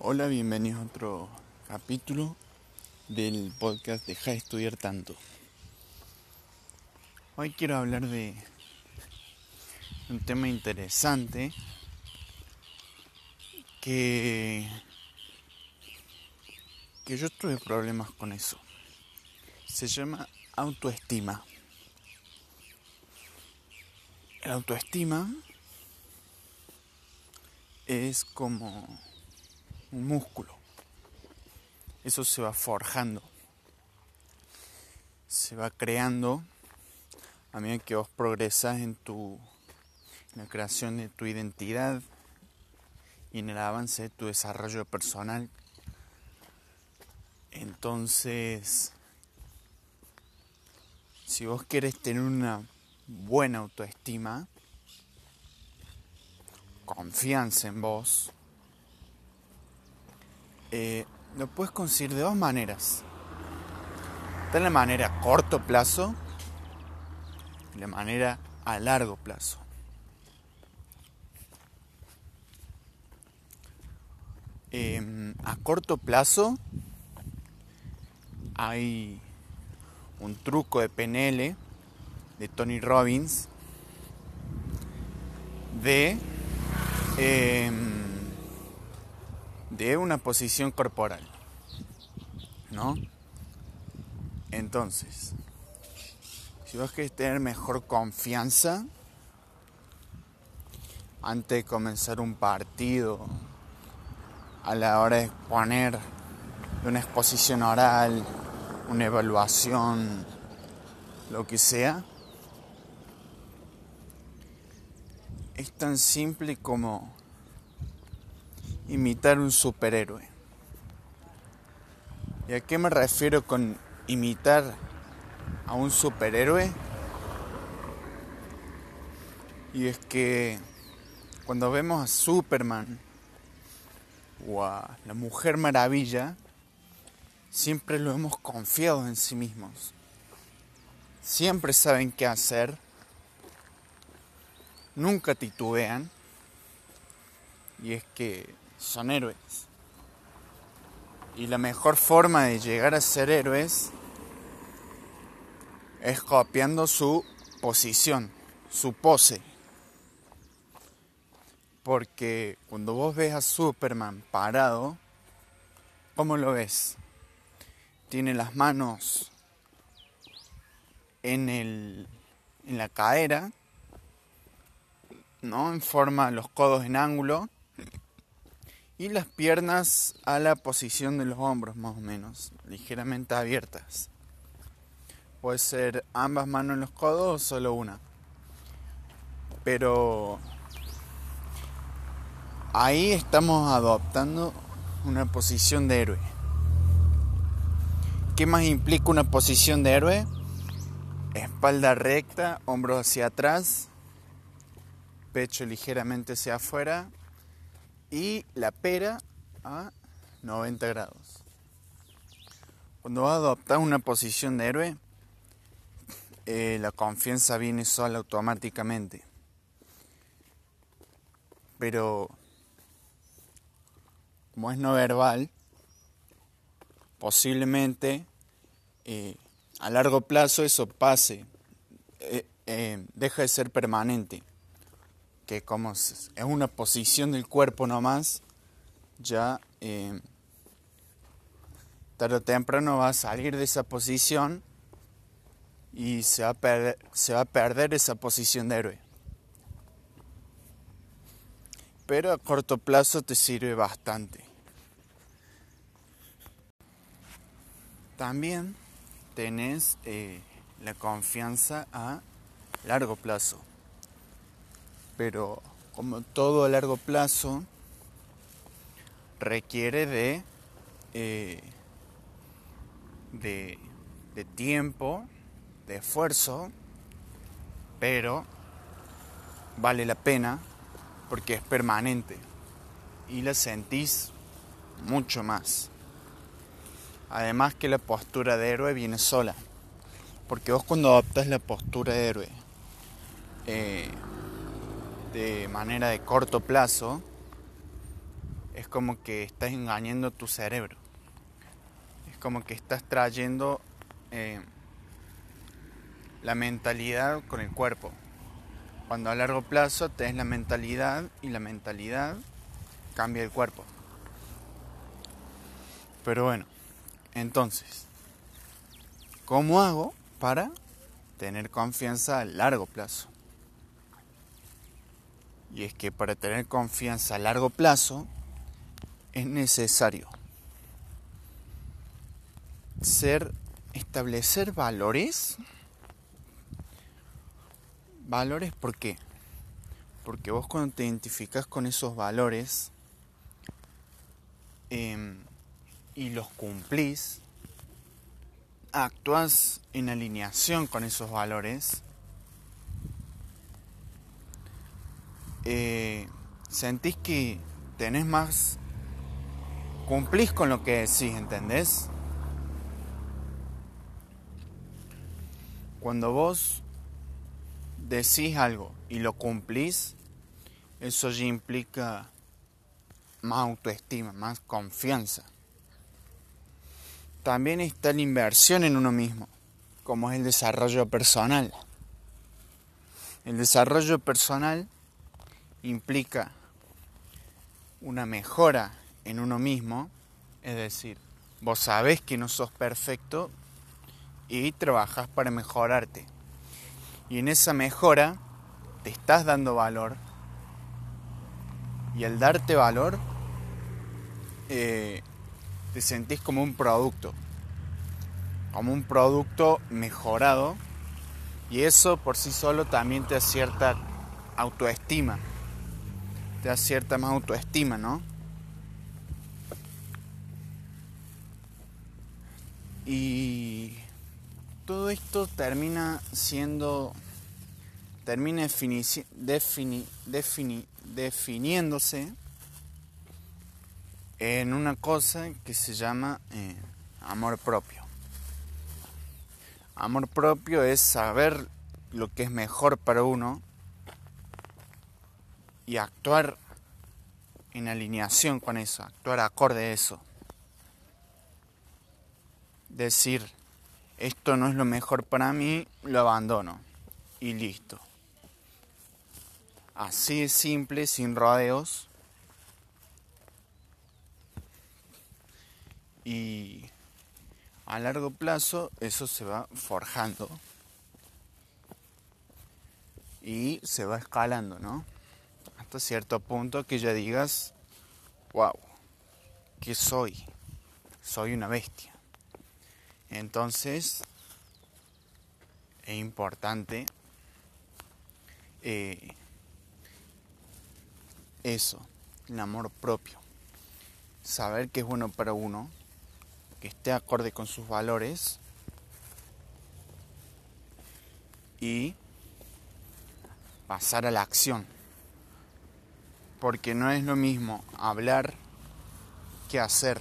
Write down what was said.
Hola, bienvenidos a otro capítulo del podcast Deja de estudiar tanto. Hoy quiero hablar de un tema interesante que que yo tuve problemas con eso. Se llama autoestima. La autoestima es como un músculo. Eso se va forjando. Se va creando a medida que vos progresas en tu en la creación de tu identidad y en el avance de tu desarrollo personal. Entonces, si vos querés tener una buena autoestima, confianza en vos, eh, lo puedes conseguir de dos maneras. De la manera a corto plazo y la manera a largo plazo. Em, a corto plazo hay un truco de PNL de Tony Robbins de em, de una posición corporal. ¿No? Entonces, si vos querés tener mejor confianza antes de comenzar un partido, a la hora de exponer una exposición oral, una evaluación, lo que sea, es tan simple como imitar un superhéroe. ¿Y a qué me refiero con imitar a un superhéroe? Y es que cuando vemos a Superman o a la Mujer Maravilla, siempre lo hemos confiado en sí mismos. Siempre saben qué hacer. Nunca titubean. Y es que son héroes. Y la mejor forma de llegar a ser héroes es copiando su posición, su pose. Porque cuando vos ves a Superman parado, ¿cómo lo ves? Tiene las manos en, el, en la cadera, ¿no? En forma, los codos en ángulo y las piernas a la posición de los hombros más o menos, ligeramente abiertas. Puede ser ambas manos en los codos o solo una. Pero ahí estamos adoptando una posición de héroe. ¿Qué más implica una posición de héroe? Espalda recta, hombros hacia atrás, pecho ligeramente hacia afuera y la pera a 90 grados. Cuando vas a adoptar una posición de héroe, eh, la confianza viene sola automáticamente. Pero como es no verbal, posiblemente eh, a largo plazo eso pase, eh, deja de ser permanente que como es una posición del cuerpo nomás, ya eh, tarde o temprano va a salir de esa posición y se va, a perder, se va a perder esa posición de héroe. Pero a corto plazo te sirve bastante. También tenés eh, la confianza a largo plazo pero como todo a largo plazo requiere de, eh, de, de tiempo, de esfuerzo, pero vale la pena porque es permanente y la sentís mucho más. Además que la postura de héroe viene sola, porque vos cuando adoptas la postura de héroe, eh, de manera de corto plazo, es como que estás engañando tu cerebro. Es como que estás trayendo eh, la mentalidad con el cuerpo. Cuando a largo plazo tenés la mentalidad y la mentalidad cambia el cuerpo. Pero bueno, entonces, ¿cómo hago para tener confianza a largo plazo? Y es que para tener confianza a largo plazo es necesario ser establecer valores. Valores ¿por qué? Porque vos cuando te identificas con esos valores em, y los cumplís, actúas en alineación con esos valores, eh, sentís que tenés más, cumplís con lo que decís, ¿entendés? Cuando vos decís algo y lo cumplís, eso ya implica más autoestima, más confianza. También está la inversión en uno mismo, como es el desarrollo personal. El desarrollo personal implica una mejora en uno mismo, es decir, vos sabés que no sos perfecto y trabajas para mejorarte. Y en esa mejora te estás dando valor y al darte valor eh, te sentís como un producto, como un producto mejorado y eso por sí solo también te da cierta autoestima, te da cierta más autoestima, ¿no? Y todo esto termina siendo, termina defini, definiéndose en una cosa que se llama eh, amor propio. Amor propio es saber lo que es mejor para uno y actuar en alineación con eso, actuar acorde a eso. Decir, esto no es lo mejor para mí, lo abandono y listo. Así es simple, sin rodeos Y a largo plazo eso se va forjando y se va escalando, ¿no? Hasta cierto punto que ya digas, wow, ¿qué soy? Soy una bestia. Entonces, es importante eh, eso, el amor propio. Saber qué es bueno para uno que esté acorde con sus valores y pasar a la acción. Porque no es lo mismo hablar que hacer.